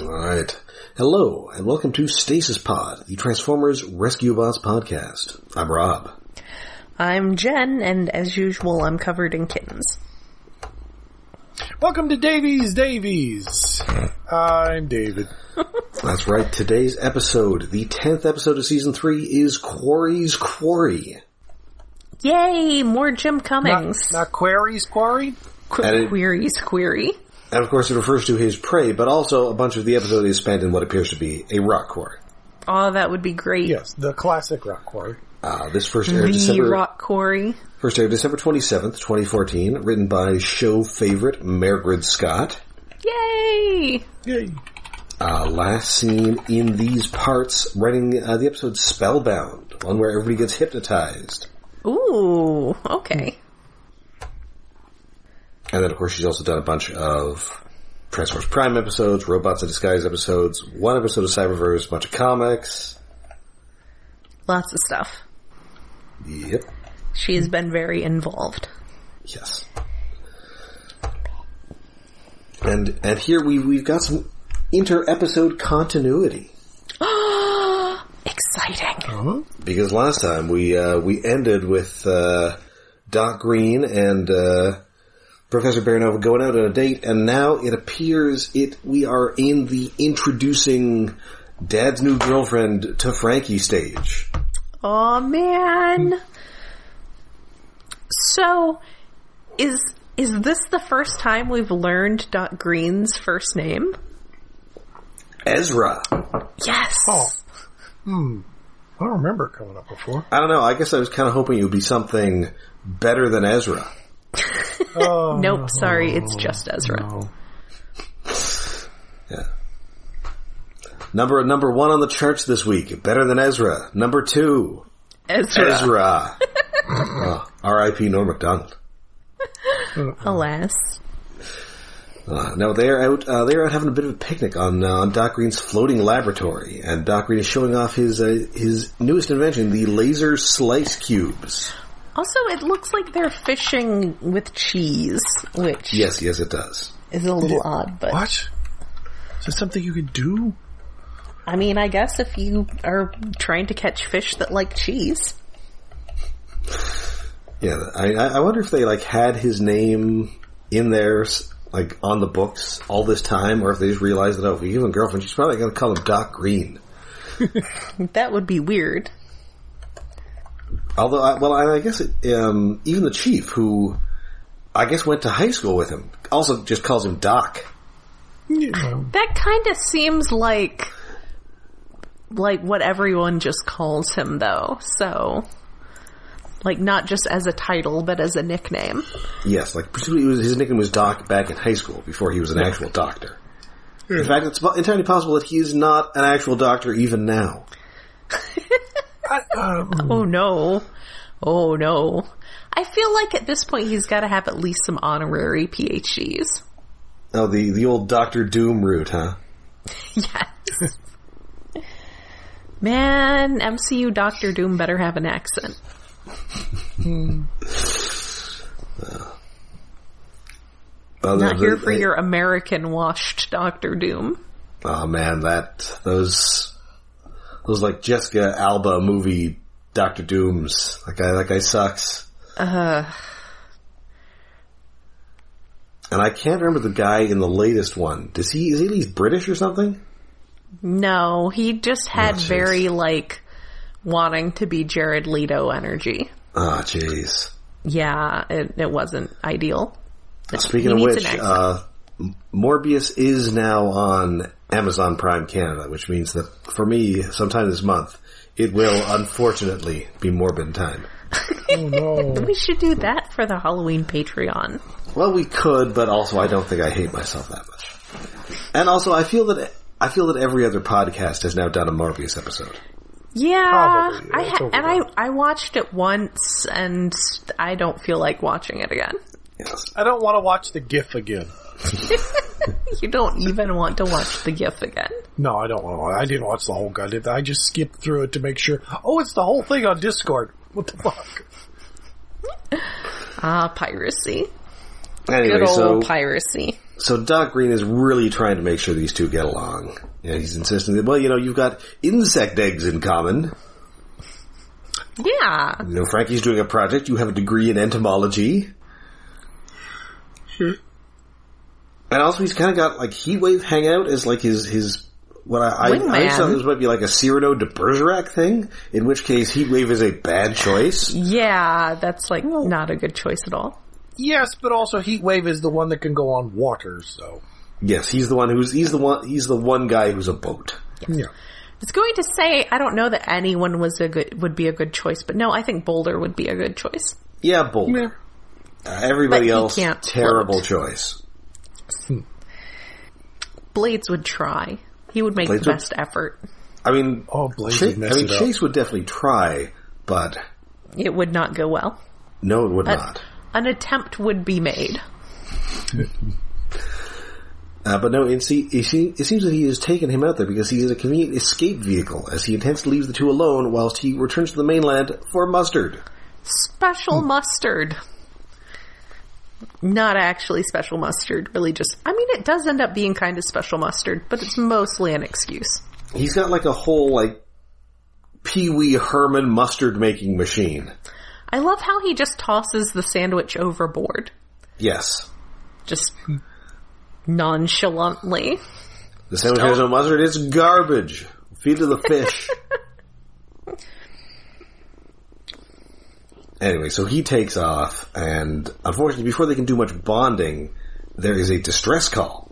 Alright. Hello, and welcome to Stasis Pod, the Transformers Rescue Bots podcast. I'm Rob. I'm Jen, and as usual, I'm covered in kittens. Welcome to Davies Davies. I'm David. That's right, today's episode, the 10th episode of season 3, is Quarry's Quarry. Yay! More Jim Cummings. not Quarry's Quarry? Qu- And it- queries, query. And of course it refers to his prey, but also a bunch of the episode is spent in what appears to be a rock quarry. Oh, that would be great. Yes, the classic rock quarry. Uh, this first aired The December, rock quarry. first aired December 27th, 2014, written by show favorite Mairghread Scott. Yay! Yay. Uh, last seen in these parts, writing uh, the episode Spellbound, one where everybody gets hypnotized. Ooh, okay. And then, of course, she's also done a bunch of Transformers Prime episodes, Robots in Disguise episodes, one episode of Cyberverse, a bunch of comics. Lots of stuff. Yep. She has been very involved. Yes. And and here we we've got some inter-episode continuity Exciting. because last time we uh, we ended with uh, Doc Green and uh, Professor Baranova going out on a date, and now it appears it we are in the introducing Dad's new girlfriend to Frankie stage. Oh man. So, is is this the first time we've learned Doc Green's first name? Ezra. Yes. Oh. Hmm. I don't remember it coming up before. I don't know. I guess I was kind of hoping it would be something better than Ezra. Oh, Nope, sorry, it's just Ezra. no. Yeah. Number number one on the charts this week. Better than Ezra. Number two, Ezra. Ezra. oh, R.I.P. Norm Macdonald. Alas. Uh, now they're out. Uh, they're out having a bit of a picnic on uh, on Doc Green's floating laboratory, and Doc Green is showing off his uh, his newest invention, the laser slice cubes. Also, it looks like they're fishing with cheese, which Yes, yes, it does. is a little odd, but What? Is that something you could do? I mean, I guess if you are trying to catch fish that like cheese. Yeah, I, I I wonder if they like had his name in there, s- like on the books all this time, or if they just realized that oh, if we give him a girlfriend, she's probably going to call him Doc Green. That would be weird. Although, I, well, I, I guess it, um, even the chief, who I guess went to high school with him, also just calls him Doc. You know, That kind of seems like like what everyone just calls him though. So like not just as a title but as a nickname. Yes, like presumably was, his nickname was Doc back in high school before he was an actual doctor. In fact, it's entirely possible that he is not an actual doctor even now. I, um, Oh no. Oh no. I feel like at this point he's got to have at least some honorary PhDs. Oh, the the old Doctor Doom route, huh? Yes. Man, MCU Doctor Doom better have an accent. Oh, Not the- here the- for your American washed Doctor Doom. Oh man, that those those like Jessica Alba movie Doctor Dooms. That guy, that guy sucks. Uh, And I can't remember the guy in the latest one. Does he is he at least British or something? no, he just had Oh, very like wanting to be Jared Leto energy. Ah, jeez. Yeah, it, it wasn't ideal. Speaking of which, uh, Morbius is now on Amazon Prime Canada, which means that for me, sometime this month, it will unfortunately be Morbin time. oh no. We should do that for the Halloween Patreon. Well, we could, but also I don't think I hate myself that much. And also, I feel that I feel that every other podcast has now done a Morbius episode. Yeah, Probably, I ha- and. I I watched it once, and I don't feel like watching it again. Yes. I don't want to watch the GIF again. You don't even want to watch the GIF again. No, I don't want to. watch I didn't watch the whole goddamn thing. I just skipped through it to make sure. Oh, it's the whole thing on Discord. What the fuck? Ah, piracy. Anyway, Good old so piracy. so Doc Green is really trying to make sure these two get along. Yeah, he's insisting that well, you know, you've got insect eggs in common. Yeah. You know, Frankie's doing a project. You have a degree in entomology. And also, he's kind of got like Heatwave hang out as like his his what I I, I thought this might be like a Cyrano de Bergerac thing. In which case, Heatwave is a bad choice. Yeah, that's like not a good choice at all. Yes, but also Heat Wave is the one that can go on water, so. Yes, he's the one who's he's the one he's the one guy who's a boat. Yeah. I was going to say I don't know that anyone was a good would be a good choice, but no, I think Boulder would be a good choice. Yeah, Boulder. Uh, everybody But else, can't terrible float. choice. Blades would try. He would make Blades the would- best effort. I mean, Oh, Blaze Cha- would mess I mean, it up. Chase would definitely try, but It would not go well. no, it would A- not. An attempt would be made. Uh, but no, it, see, it seems that he has taken him out there because he is a convenient escape vehicle, as he intends to leave the two alone whilst he returns to the mainland for mustard. Special mustard. Not actually special mustard, really just I mean it does end up being kind of special mustard, but it's mostly an excuse. He's got like a whole like Pee Wee Herman mustard making machine. I love how he just tosses the sandwich overboard. Yes, Just nonchalantly. the sandwich has no mustard. It's garbage. Feed to the fish. anyway, so he takes off, and unfortunately, before they can do much bonding, there is a distress call.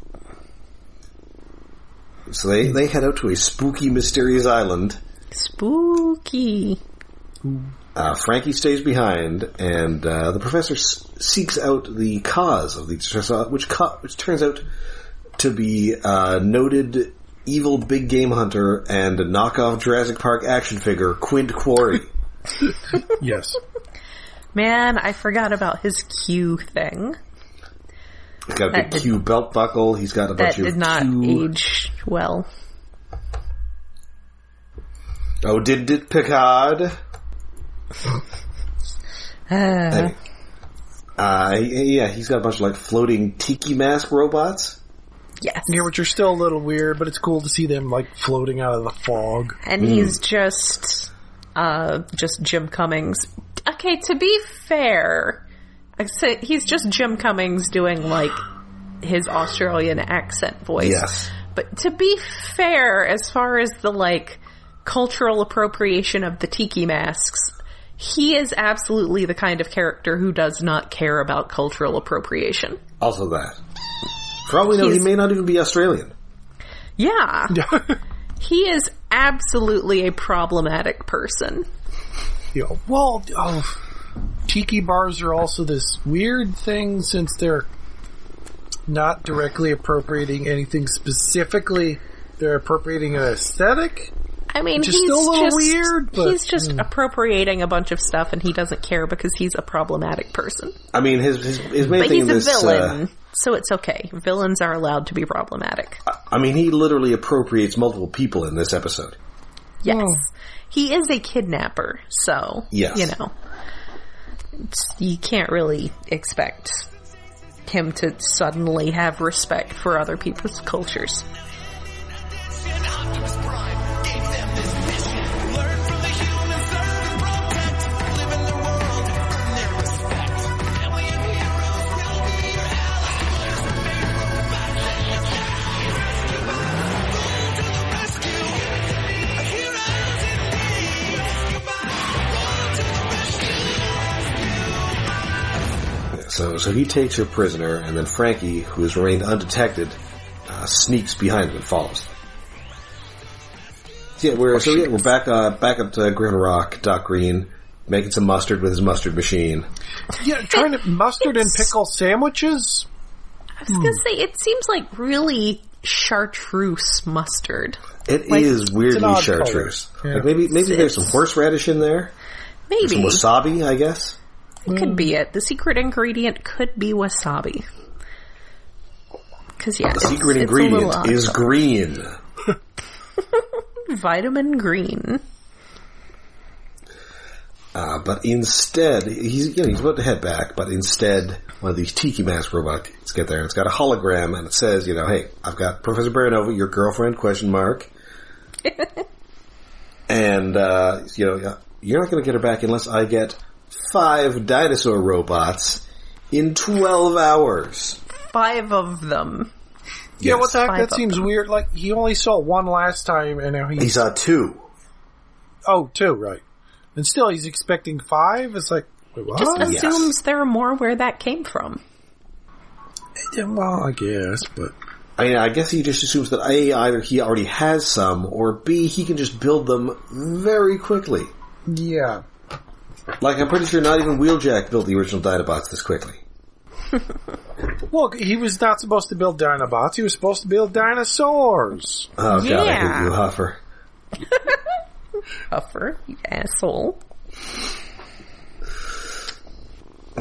So they, they head out to a spooky, mysterious island. Spooky. Uh, Frankie stays behind, and uh, the professor s- seeks out the cause of the distress, uh, which, co- which turns out to be uh, noted evil big game hunter and knockoff Jurassic Park action figure Quint Quarry. Yes. Man, I forgot about his Q thing. He's got a That big did- Q belt buckle. He's got a That bunch of did not Q. age well. Oh, did did Picard? Anyway. Uh, yeah, he's got a bunch of like floating tiki mask robots. Yes. Yeah, which are still a little weird, but it's cool to see them like floating out of the fog. and he's just uh just Jim Cummings. Okay, to be fair, I say he's just Jim Cummings doing like his Australian accent voice. Yes. But to be fair, as far as the like cultural appropriation of the tiki masks, he is absolutely the kind of character who does not care about cultural appropriation. Also that. For all we know, he may not even be Australian. Yeah. he is absolutely a problematic person. Yeah, well, oh, tiki bars are also this weird thing since they're not directly appropriating anything specifically. They're appropriating an aesthetic. I mean, Which is he's still a little just, weird, but- he's just appropriating a bunch of stuff, and he doesn't care because he's a problematic person. I mean, his his, his main But thing he's in a this. villain, Uh, so it's okay. Villains are allowed to be problematic. I mean, he literally appropriates multiple people in this episode. Yes, he is a kidnapper, so Yes. you know, it's, you can't really expect him to suddenly have respect for other people's cultures. The. So, so he takes her prisoner, and then Frankie, who has remained undetected, uh, sneaks behind him and follows. So yeah, we're so yeah, we're back uh, back up to Grand Rock. Doc Green making some mustard with his mustard machine. Yeah, trying to mustard and pickle sandwiches. I was gonna say it seems like really chartreuse mustard. It is Like, it's weirdly chartreuse. Yeah. Like maybe maybe there's some horseradish in there, Maybe some wasabi, I guess. It could be it. The secret ingredient could be wasabi. Because yeah, The it's- secret it's a ingredient is green. vitamin green. Uh, but instead, he's you know he's about to head back, but instead, one of these tiki mask robots get there, and it's got a hologram, and it says, you know, hey, I've got Professor Baranova, your girlfriend? Question mark. and uh, you know, you're not going to get her back unless I get five dinosaur robots in twelve hours. Five of them. Yeah, what the heck? Five That seems them. weird. Like, he only saw one last time, and now He he's... saw two. Oh, two, right. And still, he's expecting five? It's like, wait, what? Just yes. assumes there are more where that came from. Yeah, well, I guess, but... I mean, I guess he just assumes that A, either he already has some, or B, he can just build them very quickly. Yeah. Like, I'm pretty sure not even Wheeljack built the original Dinobots this quickly. Look, he was not supposed to build Dinobots, he was supposed to build dinosaurs. Oh god, I Yeah. hate you, Huffer. Huffer, you asshole.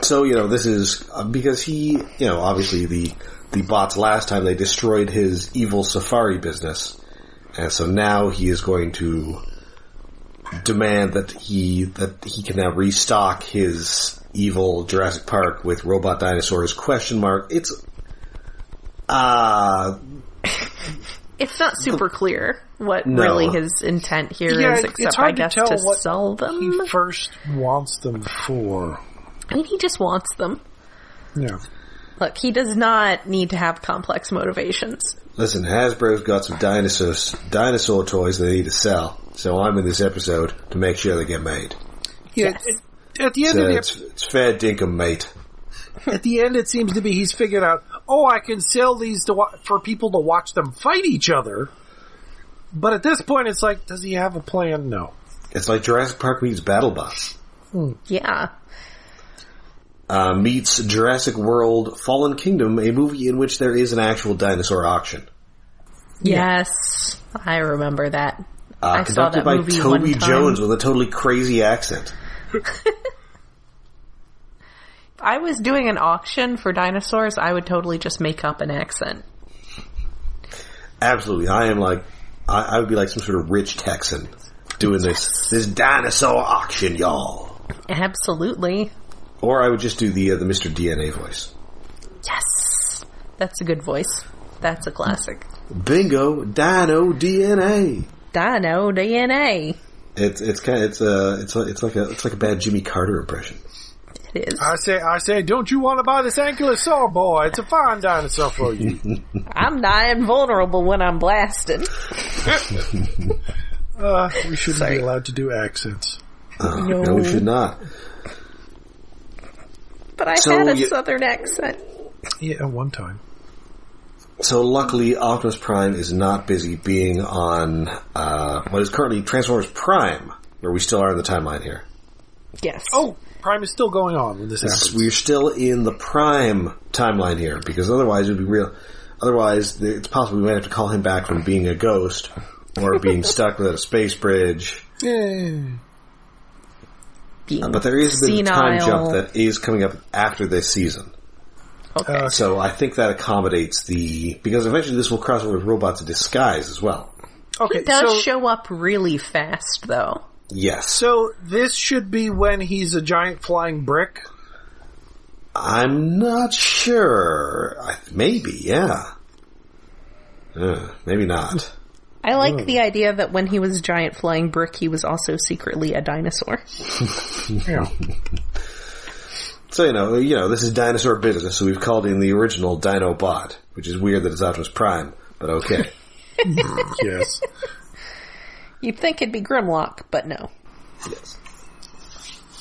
So, you know, this is, uh, because he, you know, obviously the, the bots last time they destroyed his evil safari business. And so now he is going to demand that he, that he can now restock his evil Jurassic Park with robot dinosaurs question mark. It's, ah, It's not super clear what No. really his intent here is, Yeah, it- except it's hard I guess to tell to what sell them. he first wants them for. I mean, he just wants them. Yeah. Look, he does not need to have complex motivations. Listen, Hasbro's got some dinosaurs, dinosaur toys they need to sell. So I'm in this episode to make sure they get made. Yeah, Yes. it- at the end So of the it's, it's fair dinkum, mate. at the end, it seems to be he's figured out. Oh, I can sell these to wa- for people to watch them fight each other. But at this point, it's like, does he have a plan? No. It's like Jurassic Park meets BattleBots. Yeah. Uh, meets Jurassic World Fallen Kingdom, a movie in which there is an actual dinosaur auction. Yes. I remember that. Uh, I saw conducted that by movie Toby one time. Jones with a totally crazy accent. If I was doing an auction for dinosaurs, I would totally just make up an accent. Absolutely. I am like, I, I would be like some sort of rich Texan doing this, this dinosaur auction, y'all. Absolutely. Or I would just do the, uh, the Mr. DNA voice. Yes. That's a good voice. That's a classic. Bingo, Dino DNA. Dino DNA. It's it's kind of, it's uh it's like- it's like a it's like a bad Jimmy Carter impression. It is. I say, I say, don't you want to buy this ankylosaur boy? It's a fine dinosaur for you. I'm not invulnerable when I'm blasted. Uh, we shouldn't Sorry. be allowed to do accents. Uh, No. no. we should not. But I So had a you- southern accent. Yeah, at one time. So luckily, Optimus Prime is not busy being on uh, what is currently Transformers Prime, where we still are in the timeline here. Yes. Oh, Prime is still going on when this happens. We're still in the Prime timeline here because otherwise it would be real. Otherwise, it's possible we might have to call him back from being a ghost or being stuck without a space bridge. Yeah. Being But there is a bit of a time jump that is coming up after this season. Okay. Uh, So I think that accommodates the because eventually this will cross over with robots in disguise as well. Okay, He does so, show up really fast, though. Yes, so this should be when he's a giant flying brick. I'm not sure. I, maybe, yeah. Uh, maybe not. I like the idea that when he was giant flying brick, he was also secretly a dinosaur. Yeah. So you know, you know, this is dinosaur business. So we've called in the original Dinobot, which is weird that it's Optimus Prime, but okay. yes. You'd think it'd be Grimlock, but no. yes.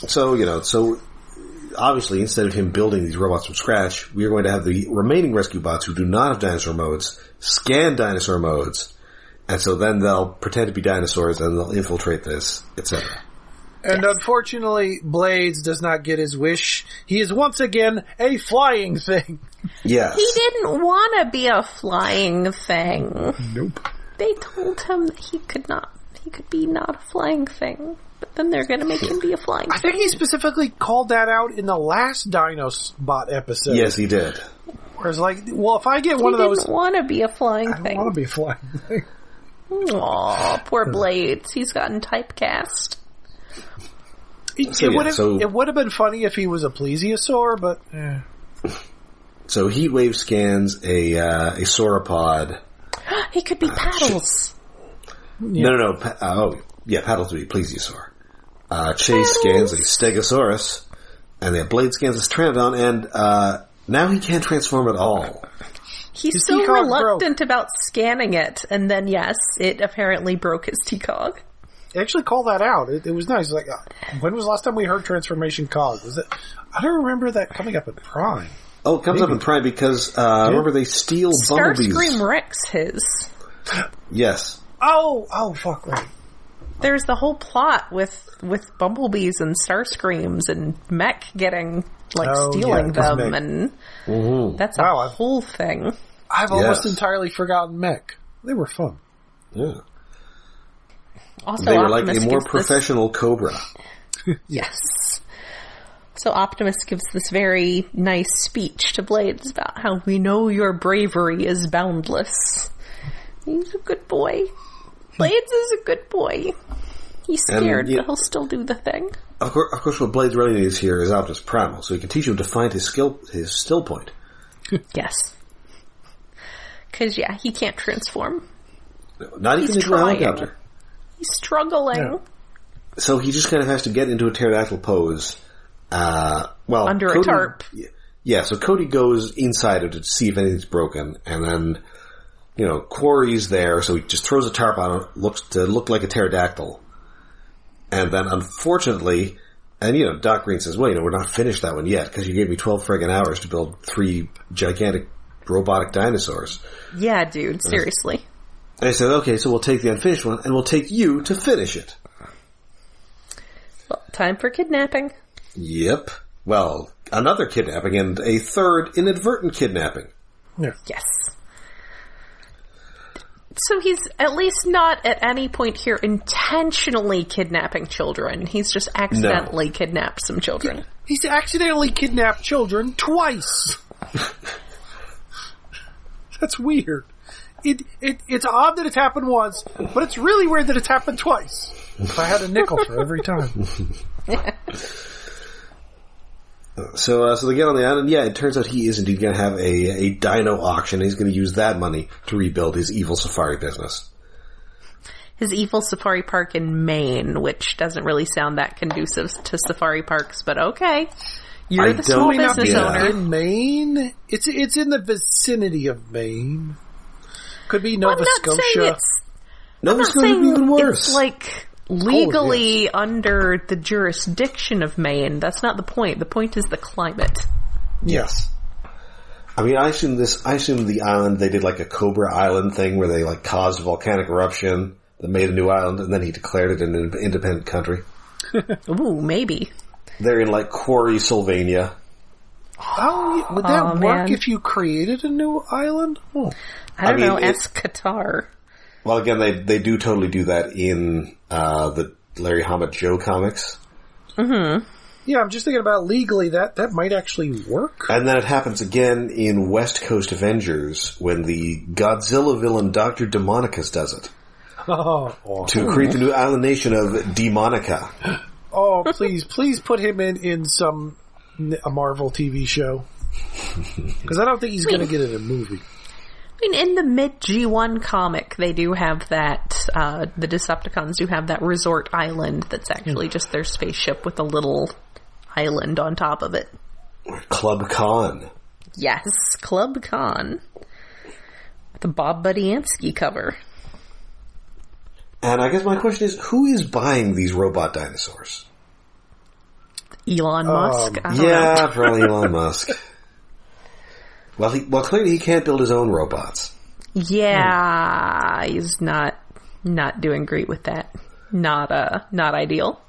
So you know, so obviously instead of him building these robots from scratch, we are going to have the remaining rescue bots who do not have dinosaur modes scan dinosaur modes, and so then they'll pretend to be dinosaurs and they'll infiltrate this, etc. And unfortunately, Blades does not get his wish. He is once again a flying thing. Yes. He didn't want to be a flying thing. Nope. They told him that he could not. He could be not a flying thing. But then they're gonna make him be a flying I thing. think he specifically called that out in the last Dinosbot episode. Yes, he did. Where it's like, well, if I get one of those, didn't want to be a flying I don't thing. want to be a flying thing. Aw, poor Blades. He's gotten typecast. It, So, it yeah, would have so- it would have been funny if he was a plesiosaur, but eh. So Heatwave scans a uh, a sauropod. He could be paddles. No, no, no. Pa- oh, yeah, Paddles would be plesiosaur. Uh, Chase scans a Stegosaurus, and the Blade scans a Pteranodon, and uh, now he can't transform at all. He's His so T-cog reluctant about scanning it, and then yes, it apparently broke his T-cog. They actually call that out. It, it was nice. Like, uh, when was the last time we heard transformation cog? Was it? I don't remember that coming up in Prime. Oh, it comes up in Prime because uh, remember they steal bumblebees. Starscream wrecks his. Yes, Oh, oh, fuck right. There's the whole plot with with bumblebees and Starscreams and Mech getting like Oh, stealing yeah, 'cause them, Mech- and Mm-hmm. that's a Wow, whole thing. I've almost entirely forgotten Mech. They were fun. yeah. Also, They were like a more gives this- professional Cobra. Yes. So Optimus gives this very nice speech to Blades about how we know your bravery is boundless. He's a good boy. Blades is a good boy. He's And, scared, yeah- but he'll still do the thing. Of course, what Blades really needs here is Optimus Primal, so he can teach him to find his skill, his still point. Yes. Cause yeah, he can't transform. Not even into a trying. helicopter. He's struggling Yeah. So he just kind of has to get into a pterodactyl pose. Uh, well, under a tarp. Yeah, so Cody goes inside it to see if anything's broken, and then, you know, Quarry's there, so he just throws a tarp on it, looks to look like a pterodactyl. And then, unfortunately, and you know, Doc Green says, well, you know, we're not finished that one yet, because you gave me 12 friggin' hours to build three gigantic robotic dinosaurs. Yeah, dude, seriously. And I said, okay, so we'll take the unfinished one, and we'll take you to finish it. Well, time for kidnapping. Yep. Well, another kidnapping, and a third inadvertent kidnapping. Yeah. Yes. So he's at least not at any point here intentionally kidnapping children. He's just accidentally kidnapped some children. He's accidentally kidnapped children twice. That's weird. It, it it's odd that it's happened once, but it's really weird that it's happened twice. If I had a nickel for every time. So, uh, so they get on the island. Yeah, it turns out he is indeed going to have a, a dino auction. He's going to use that money to rebuild his evil safari business. His evil safari park in Maine, which doesn't really sound that conducive to safari parks, but okay. You're I the small business owner. In Maine, it's it's in the vicinity of Maine. Could be Nova I'm not saying Scotia. it's No, I'm it's not going to be even worse. like legally under the jurisdiction of Maine. That's not the point. The point is the climate. yes. I mean, I assume this. I assume the island they did like a Cobra Island thing where they like caused a volcanic eruption that made a new island, and then he declared it an independent country. Ooh, maybe. They're in like Quarry, Sylvania. How would that Aw, work man. if you created a new island? Oh. I don't I mean, know. it- Ask Qatar. Well, again, they they do totally do that in uh, the Larry Hama Joe comics. Yeah, I'm just thinking about legally that that might actually work. And then it happens again in West Coast Avengers when the Godzilla villain Dr. Demonicus does it. Oh, oh. To create the new island nation of Demonica. Oh, please, please put him in in some a Marvel TV show because I don't think he's going to get in a movie. I mean, in the mid G1 comic, they do have that, uh, the Decepticons do have that resort island that's actually just their spaceship with a little island on top of it. Club Con. Yes, Club Con. The Bob Budiansky cover. And I guess my question is, who is buying these robot dinosaurs? Elon Musk. I don't know. Yeah, probably Elon Musk. Well, he, well, clearly he can't build his own robots. Yeah, he's not not doing great with that. Not uh not ideal.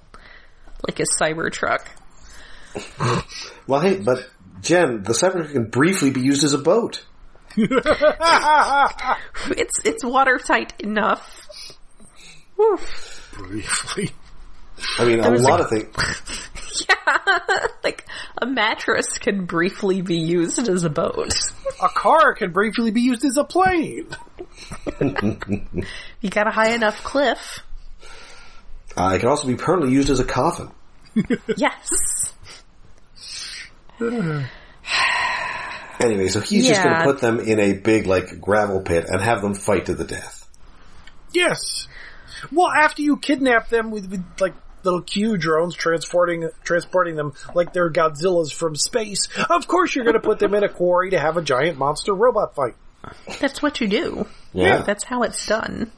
Like his Cybertruck. Well, hey, but Jen, the cyber truck can briefly be used as a boat. It's it's watertight enough. Whew. Briefly, I mean, a lot a- of things. Yeah, like a mattress can briefly be used as a boat. a car can briefly be used as a plane. You got a high enough cliff. Uh, it can also be permanently used as a coffin. yes. Anyway, so he's just going to put them in a big like gravel pit and have them fight to the death. Yes. Well, after you kidnap them with, with like little Q drones transporting transporting them like they're Godzillas from space, of course you're going to put them in a quarry to have a giant monster robot fight. That's what you do. Yeah. That's how it's done.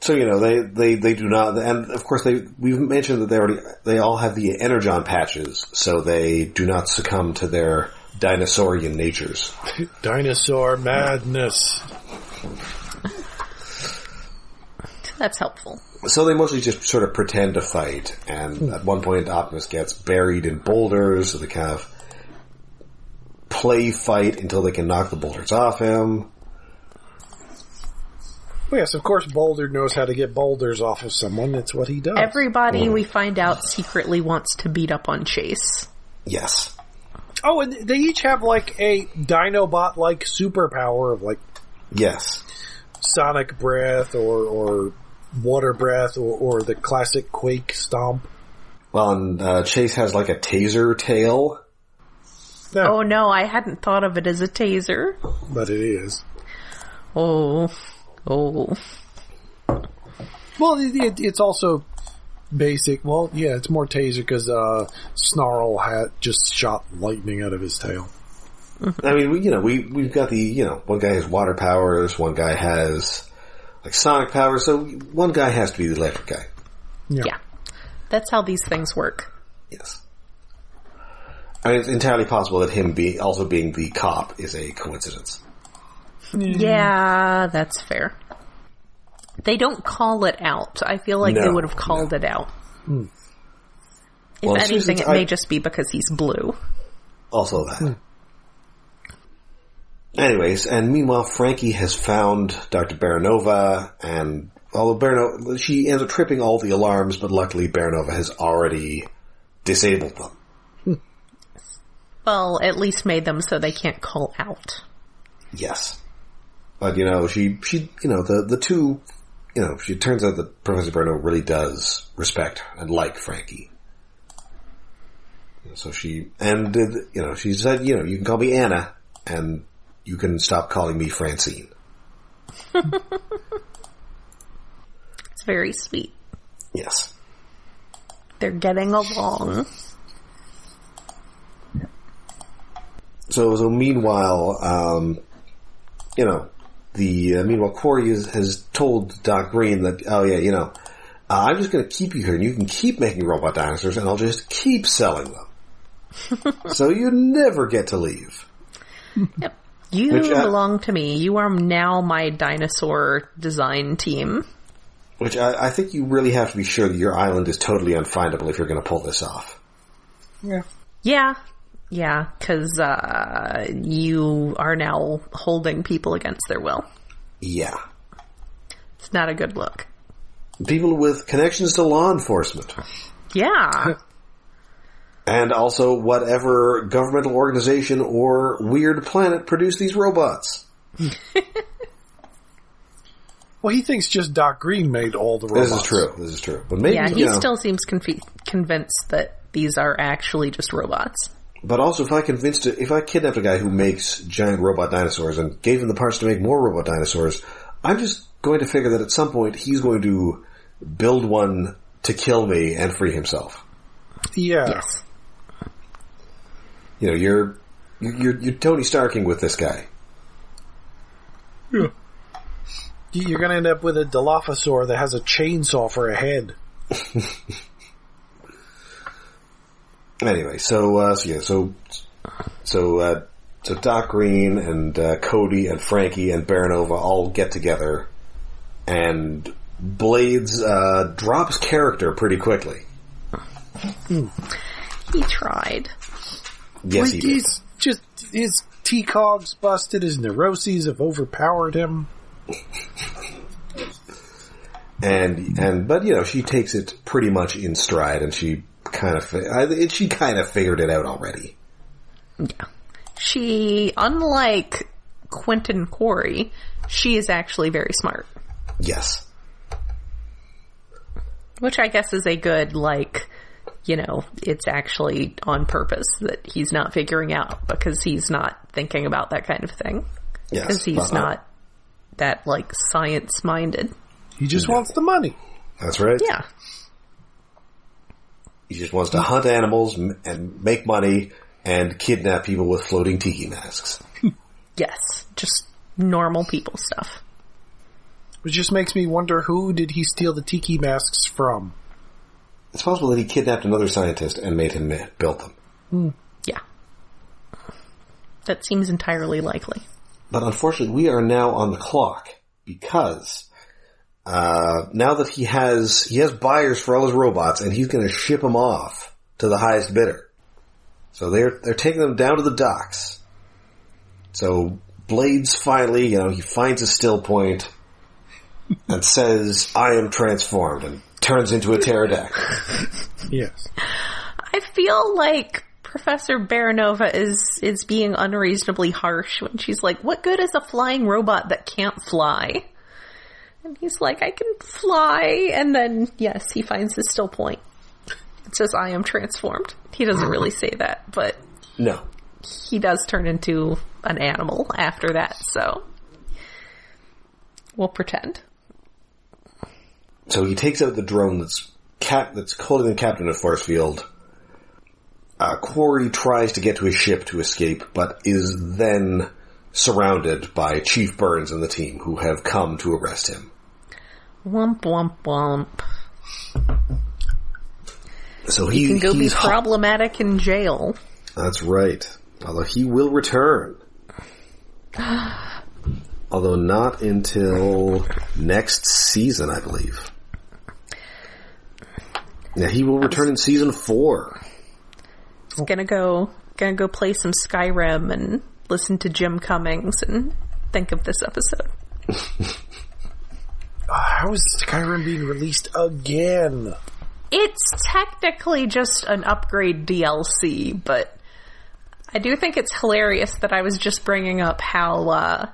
So you know they, they, they do not, and of course they we've mentioned that they already they all have the energon patches, so they do not succumb to their dinosaurian natures. Dinosaur madness. That's helpful. So they mostly just sort of pretend to fight, and hmm. at one point Optimus gets buried in boulders, so they kind of play fight until they can knock the boulders off him. Well, yes, of course Boulder knows how to get boulders off of someone. That's what he does. Everybody hmm. we find out secretly wants to beat up on Chase. Yes. oh, and they each have like a Dinobot like superpower of like Yes. sonic breath or, or water breath or, or the classic quake stomp. Well, and uh, Chase has like a taser tail. No, Oh no, I hadn't thought of it as a taser. but it is. Oh. Oh. Well, it, it, it's also basic. Well, yeah, it's more taser because uh, Snarl had just shot lightning out of his tail. I mean, we, you know, we, we've got the, you know, one guy has water powers, one guy has like sonic powers, so one guy has to be the electric guy. Yeah. That's how these things work. Yes. I mean, it's entirely possible that him be also being the cop is a coincidence. Mm. Yeah, that's fair. They don't call it out. I feel like they would have called it out. Hmm. If Well, anything, Susan's- it may I- just be because he's blue. Also that. Hmm. Anyways, and meanwhile, Frankie has found Dr. Baranova, and although Baranova, she ends up tripping all the alarms, but luckily Baranova has already disabled them. Well, at least made them so they can't call out. Yes. But, you know, she, she, you know, the, the two, you know, she turns out that Professor Baranova really does respect and like Frankie. So she, and, uh, you know, she said, you know, you can call me Anna, and you can stop calling me Francine. It's very sweet. Yes. They're getting along. So, so meanwhile, um, you know, the uh, meanwhile Quarry is, has told Doc Green that, oh yeah, you know, uh, I'm just going to keep you here, and you can keep making robot dinosaurs, and I'll just keep selling them. so you never get to leave. Yep. You Which, uh, belong to me. You are now my dinosaur design team. Which I, I think you really have to be sure that your island is totally unfindable if you're going to pull this off. Yeah. Yeah. Yeah, because uh, you are now holding people against their will. Yeah. It's not a good look. People with connections to law enforcement. Yeah. And also whatever governmental organization or weird planet produced these robots. Well, he thinks just Doc Green made all the robots. This is true. This is true. But maybe, yeah, you he know, still seems conf- convinced that these are actually just robots. but also if I convinced, if I kidnapped a guy who makes giant robot dinosaurs and gave him the parts to make more robot dinosaurs, I'm just going to figure that at some point he's going to build one to kill me and free himself. Yeah. Yes. You know, you're, you're, you're Tony Starking with this guy. You- You're going to end up with a Dilophosaur that has a chainsaw for a head. Anyway, so, uh, so yeah, so, so, uh, so Doc Green and, uh, Cody and Frankie and Baranova all get together and Blades, uh, drops character pretty quickly. He tried. Yes, Like, he did. he's just, his T-cogs busted, his neuroses have overpowered him. And, and, but you know, she takes it pretty much in stride and she kind of, I- she kind of figured it out already. Yeah. She, unlike Quentin Quarry, she is actually very smart. Yes. Which I guess is a good, like, you know, it's actually on purpose that he's not figuring out because he's not thinking about that kind of thing. Yes, Because he's but, uh, not that, like, science minded. He just wants the money. That's right. Yeah. He just wants to hunt animals and make money and kidnap people with floating tiki masks. Yes. Just normal people stuff. Which just makes me wonder who did he steal the tiki masks from? It's possible that he kidnapped another scientist and made him build them. Yeah. That seems entirely likely. But unfortunately, we are now on the clock because uh, now that he has he has buyers for all his robots, and he's going to ship them off to the highest bidder. So they're they're taking them down to the docks. So Blades finally, you know, he finds a still point and says, "I am transformed," and turns into a pterodactyl. Yes. I feel like Professor Baranova is is being unreasonably harsh when she's like, "What good is a flying robot that can't fly?" And he's like, "I can fly," and then yes, he finds his still point. It says, "I am transformed." He doesn't really say that, but No, he does turn into an animal after that. So we'll pretend. So he takes out the drone that's cap that's holding the captain of Force Field. Uh, Quarry tries to get to his ship to escape, but is then surrounded by Chief Burns and the team, who have come to arrest him. Wump wump wump. So he, He can go be problematic in jail. That's right. Although he will return. Although not until next season, I believe. Yeah, he will return in season four. He's gonna go gonna go play some Skyrim and listen to Jim Cummings and think of this episode. Uh, how is Skyrim being released again? It's technically just an upgrade DLC, but I do think it's hilarious that I was just bringing up how uh,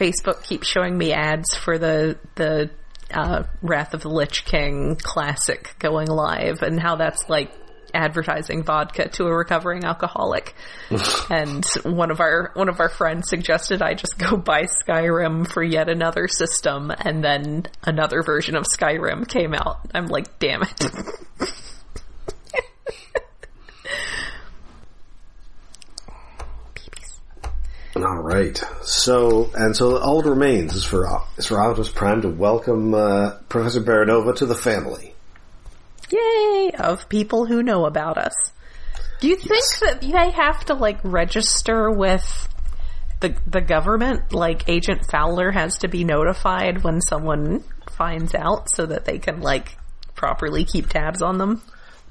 Facebook keeps showing me ads for the the uh, Wrath of the Lich King classic going live, and how that's like advertising vodka to a recovering alcoholic. and one of our one of our friends suggested I just go buy Skyrim for yet another system, and then another version of Skyrim came out. I'm like, damn it. All right. So, and so all that remains is for is for Optimus Prime to welcome uh, Professor Baranova to the family. Yay! Of people who know about us. Do you think that they have to like register with the the government? Like Agent Fowler has to be notified when someone finds out so that they can like properly keep tabs on them?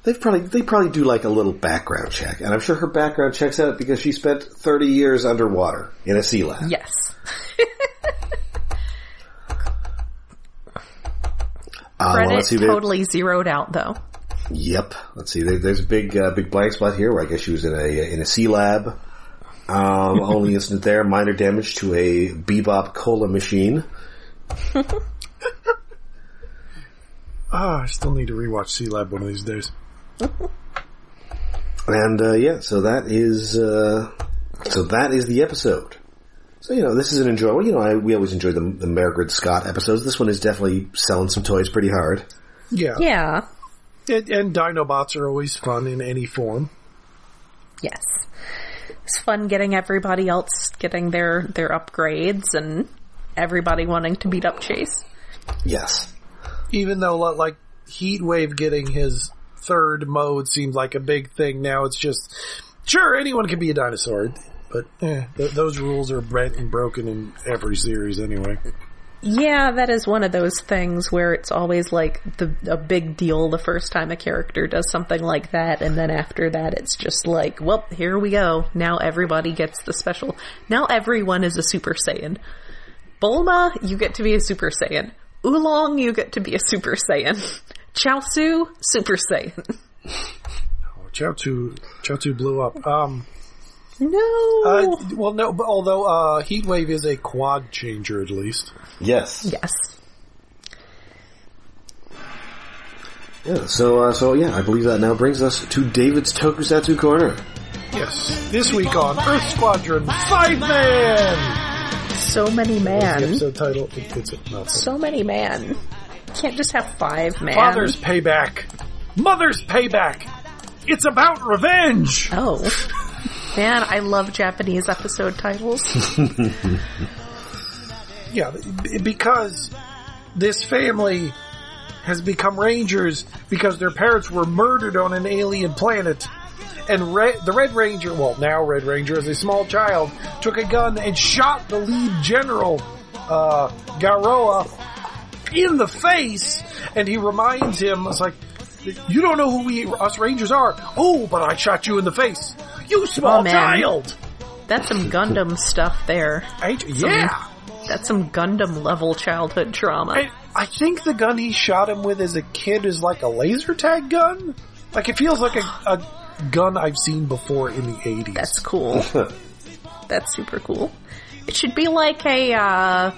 They've probably they probably do like a little background check, and I'm sure her background checks out because she spent 30 years underwater in a sea lab. Yes. Uh, Credit let's see, totally zeroed out though. Yep. Let's see. There's a big, uh, big blank spot here where I guess she was in a in a sea lab. Um, only incident there: minor damage to a Bebop cola machine. Ah, I still need to rewatch Sea Lab one of these days. And uh, yeah, so that is uh, so that is the episode. So you know, this is an enjoyable. You know, I, we always enjoy the, the Mairghread Scott episodes. This one is definitely selling some toys pretty hard. Yeah. Yeah. And, and Dinobots are always fun in any form. Yes. It's fun getting everybody else getting their their upgrades and everybody wanting to beat up Chase. Yes. Even though, li- like, Heatwave getting his third mode seems like a big thing now, it's just, sure, anyone can be a dinosaur. But, eh, th- those rules are bent and broken in every series anyway. Yeah, that is one of those things where it's always like the a big deal the first time a character does something like that, and then after that, it's just like, well, here we go. Now everybody gets the special. Now everyone is a Super Saiyan. Bulma, you get to be a Super Saiyan. Oolong, you get to be a Super Saiyan. Chaozu, Super Saiyan. Oh, Chaozu, Chaozu blew up. Um, No. uh, well, no, but although, uh, Heatwave is a quad changer at least. Yes. yes. Yeah, so, uh, so yeah, I believe that now brings us to David's Tokusatsu Corner. Yes. This week on Earth Squadron Five Man. So many The man. episode title. It fits it. No, So many man. Can't just have Fiveman. Father's payback. Mother's payback. It's about revenge. Oh. Man, I love Japanese episode titles. Yeah, because this family has become rangers because their parents were murdered on an alien planet. And Re- the Red Ranger, well, now Red Ranger, as a small child, took a gun and shot the lead general, uh, Garoa, in the face. And he reminds him, it's like, you don't know who we, us Rangers are. Oh, but I shot you in the face. You small Oh, child. That's some Gundam stuff there. I, yeah. That's some Gundam level childhood trauma. I, I think the gun he shot him with as a kid is like a laser tag gun. Like it feels like a, a gun I've seen before in the 80s. That's cool. That's super cool. It should be like a, uh,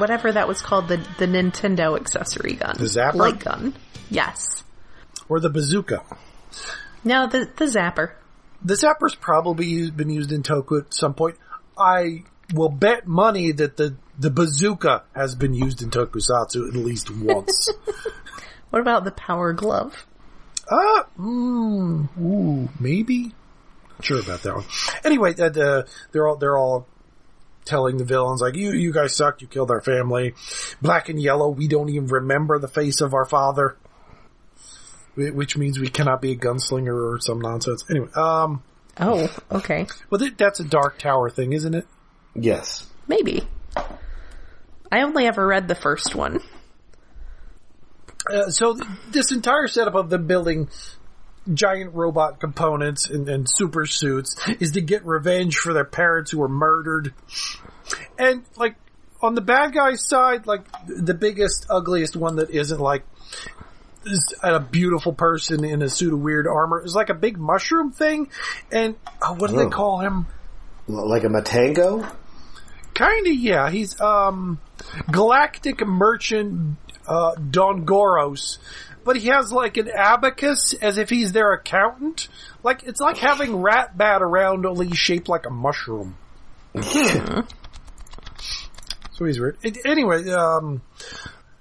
whatever that was called, the, the Nintendo accessory gun. The zapper? Light gun. Yes. or the bazooka. No, the, the zapper. The zapper's probably used, been used in Toku at some point. I will bet money that the, the bazooka has been used in Tokusatsu at least once. What about the power glove? Ah, mm, ooh, maybe. Not sure about that one. Anyway, uh, the, they're all they're all telling the villains like, "You you guys sucked. You killed our family. Black and yellow. We don't even remember the face of our father." Which means we cannot be a gunslinger or some nonsense. Anyway, um, Oh, okay. well, th- that's a Dark Tower thing, isn't it? Yes. Maybe. I only ever read the first one. Uh, so th- this entire setup of them building giant robot components and, and super suits is to get revenge for their parents who were murdered. And like on the bad guy's side, like the biggest, ugliest one that isn't like is a beautiful person in a suit of weird armor is like a big mushroom thing. And oh, what do Oh. they call him? Like a Matango? Kinda, yeah. He's um Galactic Merchant uh Dongoros. But he has like an abacus as if he's their accountant. Like it's like having Ratbat around only shaped like a mushroom. so he's weird. It, anyway, um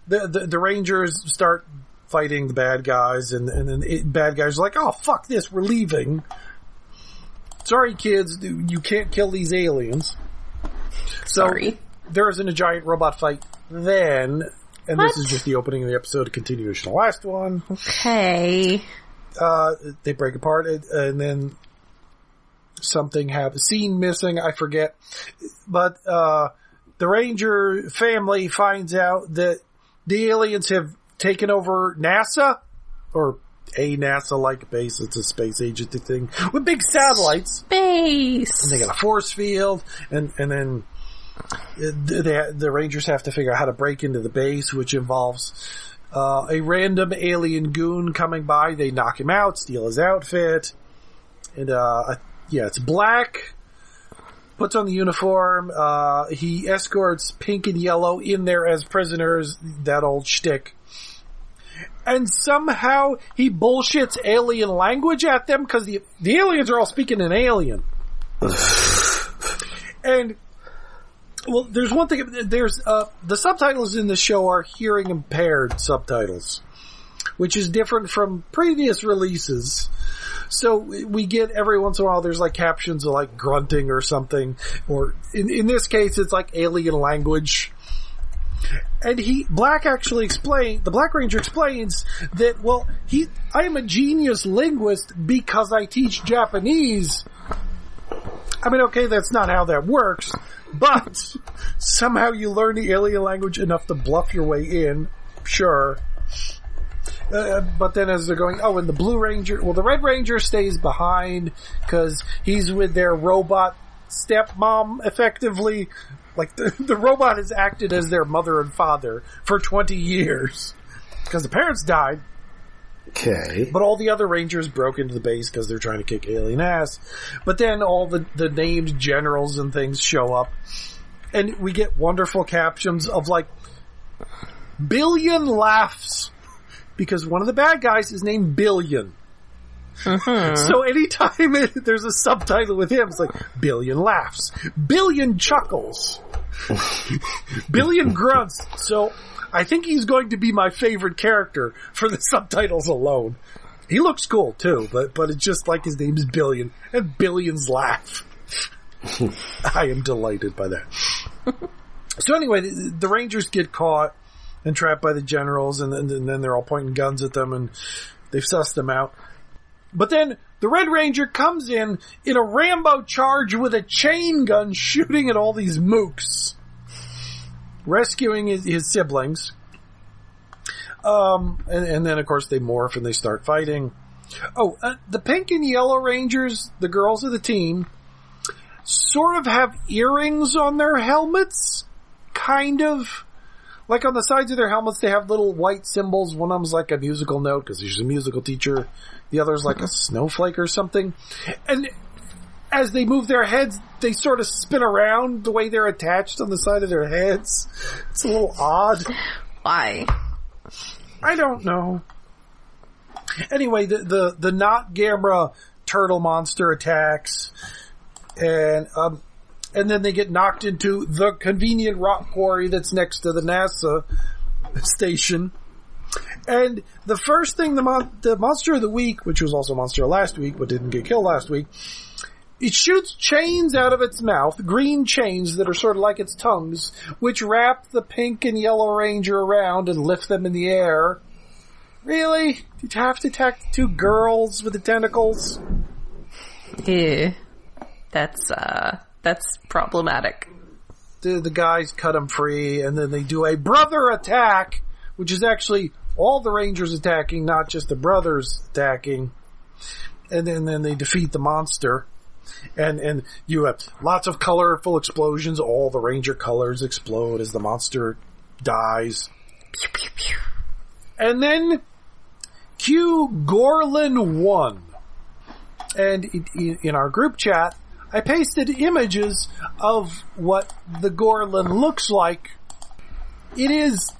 the, the the Rangers start fighting the bad guys and and then it, bad guys are like, "Oh fuck this, we're leaving." Sorry kids, you can't kill these aliens. So Sorry. there isn't a giant robot fight then, and What? this is just the opening of the episode, a continuation of the last one. Okay. Uh, they break apart, and, and then something happens. Scene missing, I forget. But uh, the Ranger family finds out that the aliens have taken over NASA, or a NASA-like base. It's a space agency thing with big satellites. Space. and they got a force field, and and then uh, the, the Rangers have to figure out how to break into the base, which involves uh, a random alien goon coming by. They knock him out, steal his outfit, and uh, yeah, it's black. Puts on the uniform. Uh, he escorts pink and yellow in there as prisoners. That old shtick. And somehow he bullshits alien language at them because the the aliens are all speaking in alien. And well, there's one thing. There's uh, the subtitles in the show are hearing impaired subtitles, which is different from previous releases. So we get every once in a while there's like captions of like grunting or something, or in in this case it's like alien language. And he, Black actually explained, the Black Ranger explains that, well, he, I am a genius linguist because I teach Japanese. I mean, okay, that's not how that works, but somehow you learn the alien language enough to bluff your way in, sure. Uh, but then as they're going, oh, and the Blue Ranger, well, the Red Ranger stays behind because he's with their robot stepmom, effectively. Like the, the robot has acted as their mother and father for 20 years because the parents died. Okay. But all the other rangers broke into the base because they're trying to kick alien ass. But then all the, the named generals and things show up. And we get wonderful captions of like billion laughs because one of the bad guys is named Billion. Mm-hmm. So anytime it, there's a subtitle with him, it's like Billion laughs, Billion chuckles, Billion grunts. So I think he's going to be my favorite character for the subtitles alone. He looks cool too, but but it's just like his name is Billion and Billions laugh. I am delighted by that. so anyway, the, the Rangers get caught and trapped by the generals, and then, and then they're all pointing guns at them, and they've sussed them out. But then the Red Ranger comes in in a Rambo charge with a chain gun shooting at all these mooks, rescuing his, his siblings. Um, and, and then of course they morph and they start fighting. Oh, uh, the pink and yellow Rangers, the girls of the team, sort of have earrings on their helmets, kind of. Like on the sides of their helmets, they have little white symbols. One of them's like a musical note because she's a musical teacher. The other's like a snowflake or something. And as they move their heads, they sort of spin around the way they're attached on the side of their heads. It's a little odd. Why? I don't know. Anyway, the the the not Gamera turtle monster attacks, and um, and then they get knocked into the convenient rock quarry that's next to the NASA station. And the first thing the mon- the monster of the week, which was also monster last week but didn't get killed last week, it shoots chains out of its mouth, green chains that are sort of like its tongues, which wrap the pink and yellow ranger around and lift them in the air. Really? Did you have to attack two girls with the tentacles? Yeah. That's, uh, that's problematic. The, the guys cut them free and then they do a brother attack, which is actually all the rangers attacking, not just the brothers attacking. And then, then they defeat the monster. And, and you have lots of colorful explosions. All the ranger colors explode as the monster dies. Pew, pew, pew. And then Q Gorlin 1. And in in our group chat, I pasted images of what the Gorlin looks like. It is,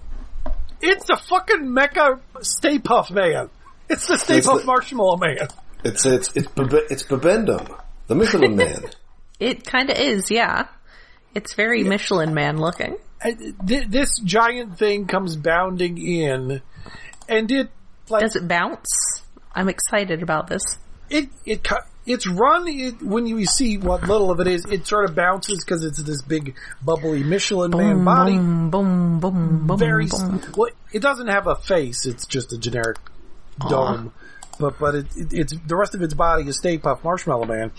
it's a fucking mecha Stay Puft Man. It's the Stay It's Puff the- Marshmallow Man. It's it's it's it's Bibendum, the Michelin Man. It kinda is, yeah. It's very Michelin man looking. And th- this giant thing comes bounding in, and it like Does it bounce? I'm excited about this. it it it's run it, when you see what little of it is. It sort of bounces because it's this big bubbly Michelin Man body. Boom, boom, boom, boom, Very boom. well. It doesn't have a face. It's just a generic dome. But but it, it, it's the rest of its body is Stay Puft Marshmallow Man,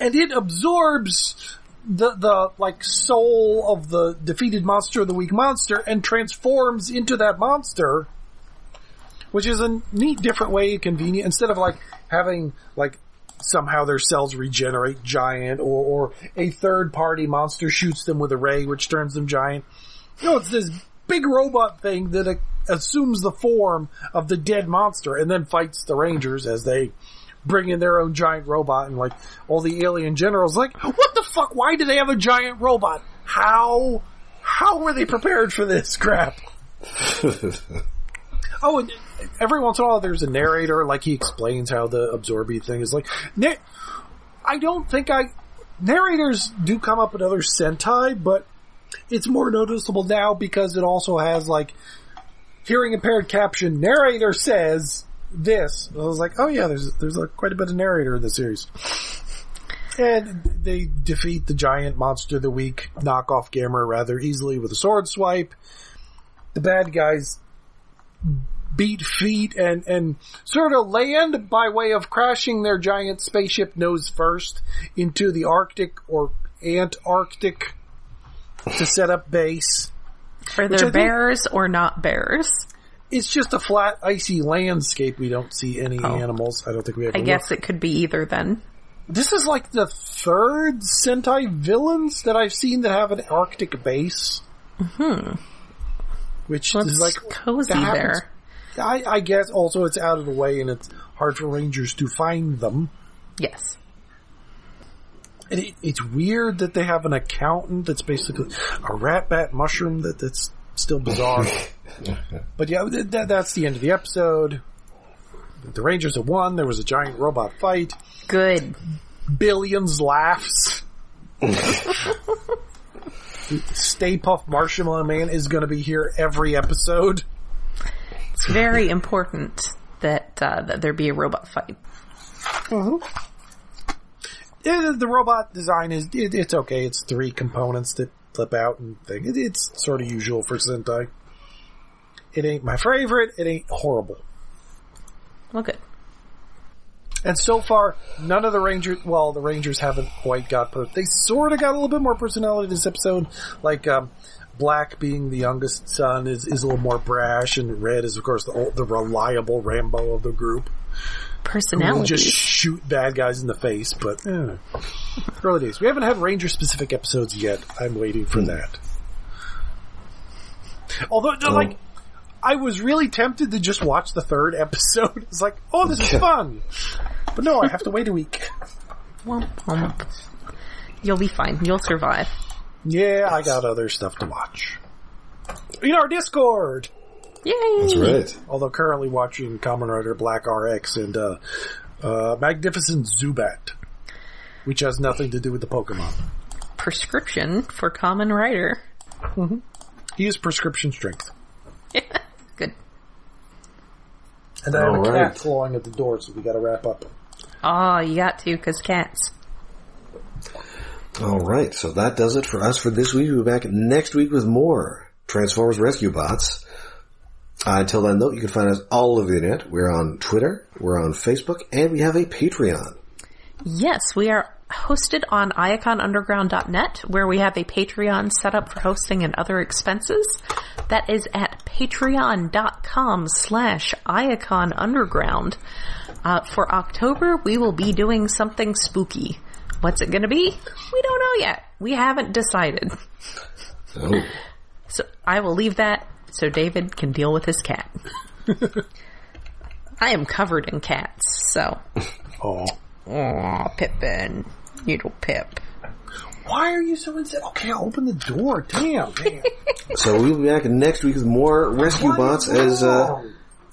and it absorbs the the like soul of the defeated monster the week monster and transforms into that monster which is a neat different way convenient instead of like having like somehow their cells regenerate giant or, or a third party monster shoots them with a ray which turns them giant. You know it's this big robot thing that uh, assumes the form of the dead monster and then fights the rangers as they bring in their own giant robot and like all the alien generals like what the fuck why do they have a giant robot how how were they prepared for this crap Oh, and every once in a while there's a narrator, like he explains how the absorby thing is like. Na- I don't think I narrators do come up in other Sentai, but it's more noticeable now because it also has like hearing impaired caption. Narrator says this. I was like, oh yeah, there's there's like quite a bit of narrator in the series. And they defeat the giant monster of the week knockoff Gamera rather easily with a sword swipe. The bad guys beat feet and, and sort of land by way of crashing their giant spaceship nose first into the Arctic or Antarctic to set up base. Are I there bears or not bears? It's just a flat, icy landscape. We don't see any animals. I don't think we ever I will. guess it could be either then. This is like the third Sentai villains that I've seen that have an Arctic base. Hmm. Which Looks is like cozy there. I, I guess also it's out of the way and it's hard for rangers to find them. Yes. And it, it's weird that they have an accountant that's basically a Ratbat mushroom that, that's Still bizarre. but yeah, th- th- that's the end of the episode. The Rangers have won. There was a giant robot fight. Good. Billions laughs. Stay Puft Marshmallow Man is going to be here every episode. It's very important that uh, that there be a robot fight. Yeah, the robot design is it, it's okay. It's three components that flip out and thing. It, it's sort of usual for Sentai. It ain't my favorite. It ain't horrible. Well, good. And so far, none of the Rangers, well, the Rangers haven't quite got, per- they sort of got a little bit more personality this episode. Like, um, Black being the youngest son is, is a little more brash and Red is of course the, old, the reliable Rambo of the group. Who will Personality. just shoot bad guys in the face, but, eh. Early days. We haven't had Ranger specific episodes yet. I'm waiting for that. Although, no, like, I was really tempted to just watch the third episode. It's like, oh, this is fun. But no, I have to wait a week. Womp womp. You'll be fine. You'll survive. Yeah, I got other stuff to watch. In our Discord! Yay! That's right. Although currently watching Kamen Rider Black RX and, uh, uh, Magnificent Zubat. Which has nothing to do with the Pokemon. Prescription for Common Rider. He is prescription strength. Good. And I have a All cat clawing at the door, so we gotta wrap up. Oh, you got to, cause cats. All right, so that does it for us for this week. We'll be back next week with more Transformers Rescue Bots. Uh, until then, though, you can find us all over the internet. We're on Twitter, we're on Facebook, and we have a Patreon. Yes, we are hosted on iaconunderground.net, where we have a Patreon set up for hosting and other expenses. That is at patreon.com slash iaconunderground. Uh, for October, we will be doing something spooky. What's it gonna be? We don't know yet. We haven't decided. Oh, So I will leave that so David can deal with his cat. I am covered in cats, so. Oh. Aw, Pippin. Little Pip. Why are you so insane? Okay, I'll open the door. Damn, man. so we'll be back next week with more Rescue What Bots as, uh,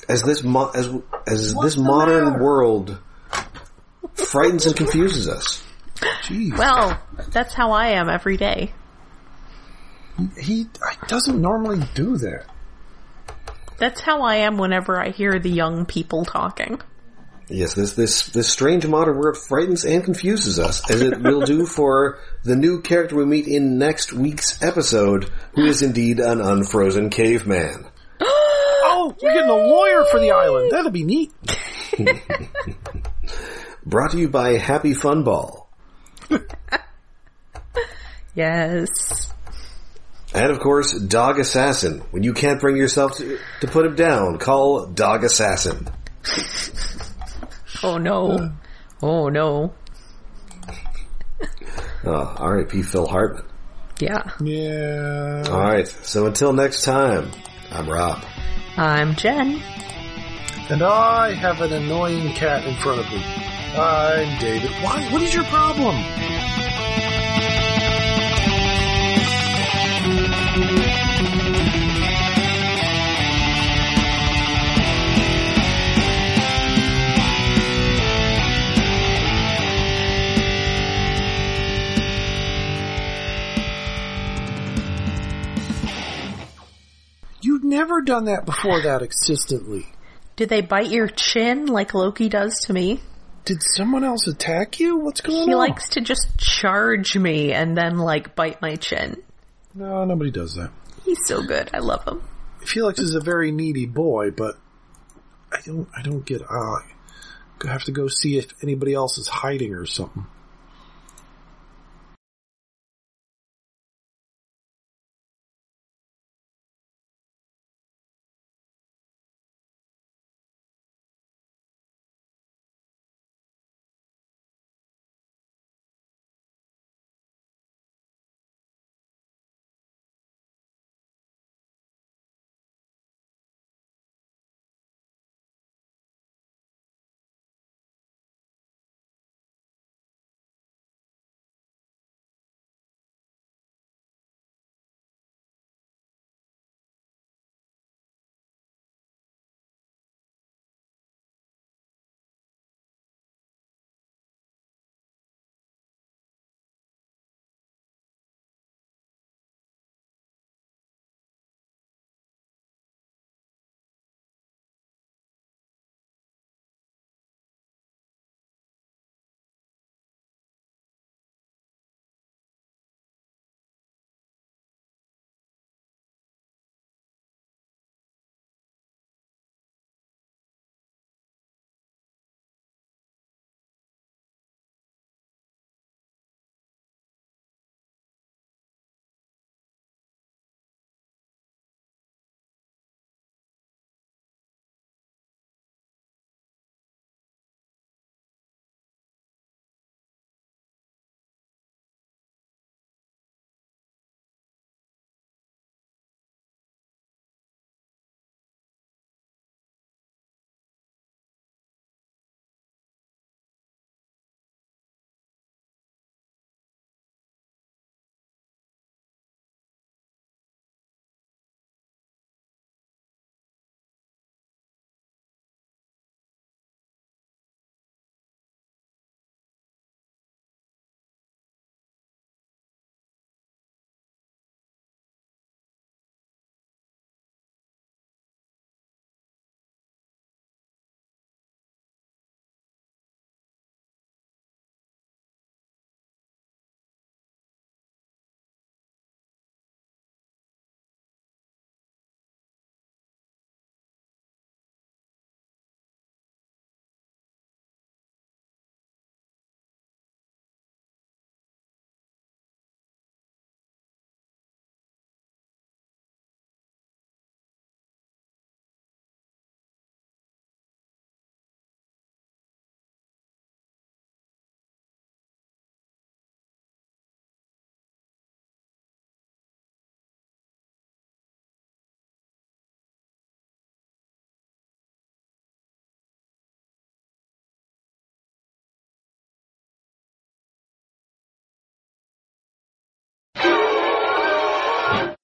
as this mo- as, as What's this modern matter? world frightens and confuses us. Jeez. Well, that's how I am every day. He doesn't normally do that. That's how I am whenever I hear the young people talking. Yes, this this this strange modern world frightens and confuses us, as it will do for the new character we meet in next week's episode, who is indeed an unfrozen caveman. Oh, we're getting a lawyer for the island. That'll be neat. Brought to you by Happy Fun Ball. Yes. And of course, Dog Assassin. When you can't bring yourself to, to put him down, call Dog Assassin. Oh no. Oh no. Uh, oh, R.I.P. Phil Hartman. Yeah. Yeah. Alright, so until next time, I'm Rob. I'm Jen. And I have an annoying cat in front of me. I'm David. Why? What is your problem? Never done that before that consistently. Did they bite your chin like Loki does to me? Did someone else attack you? What's going He on? He likes to just charge me and then like bite my chin. No, nobody does that. He's so good. I love him. Felix is a very needy boy, but I don't, I don't get, uh, I have to go see if anybody else is hiding or something.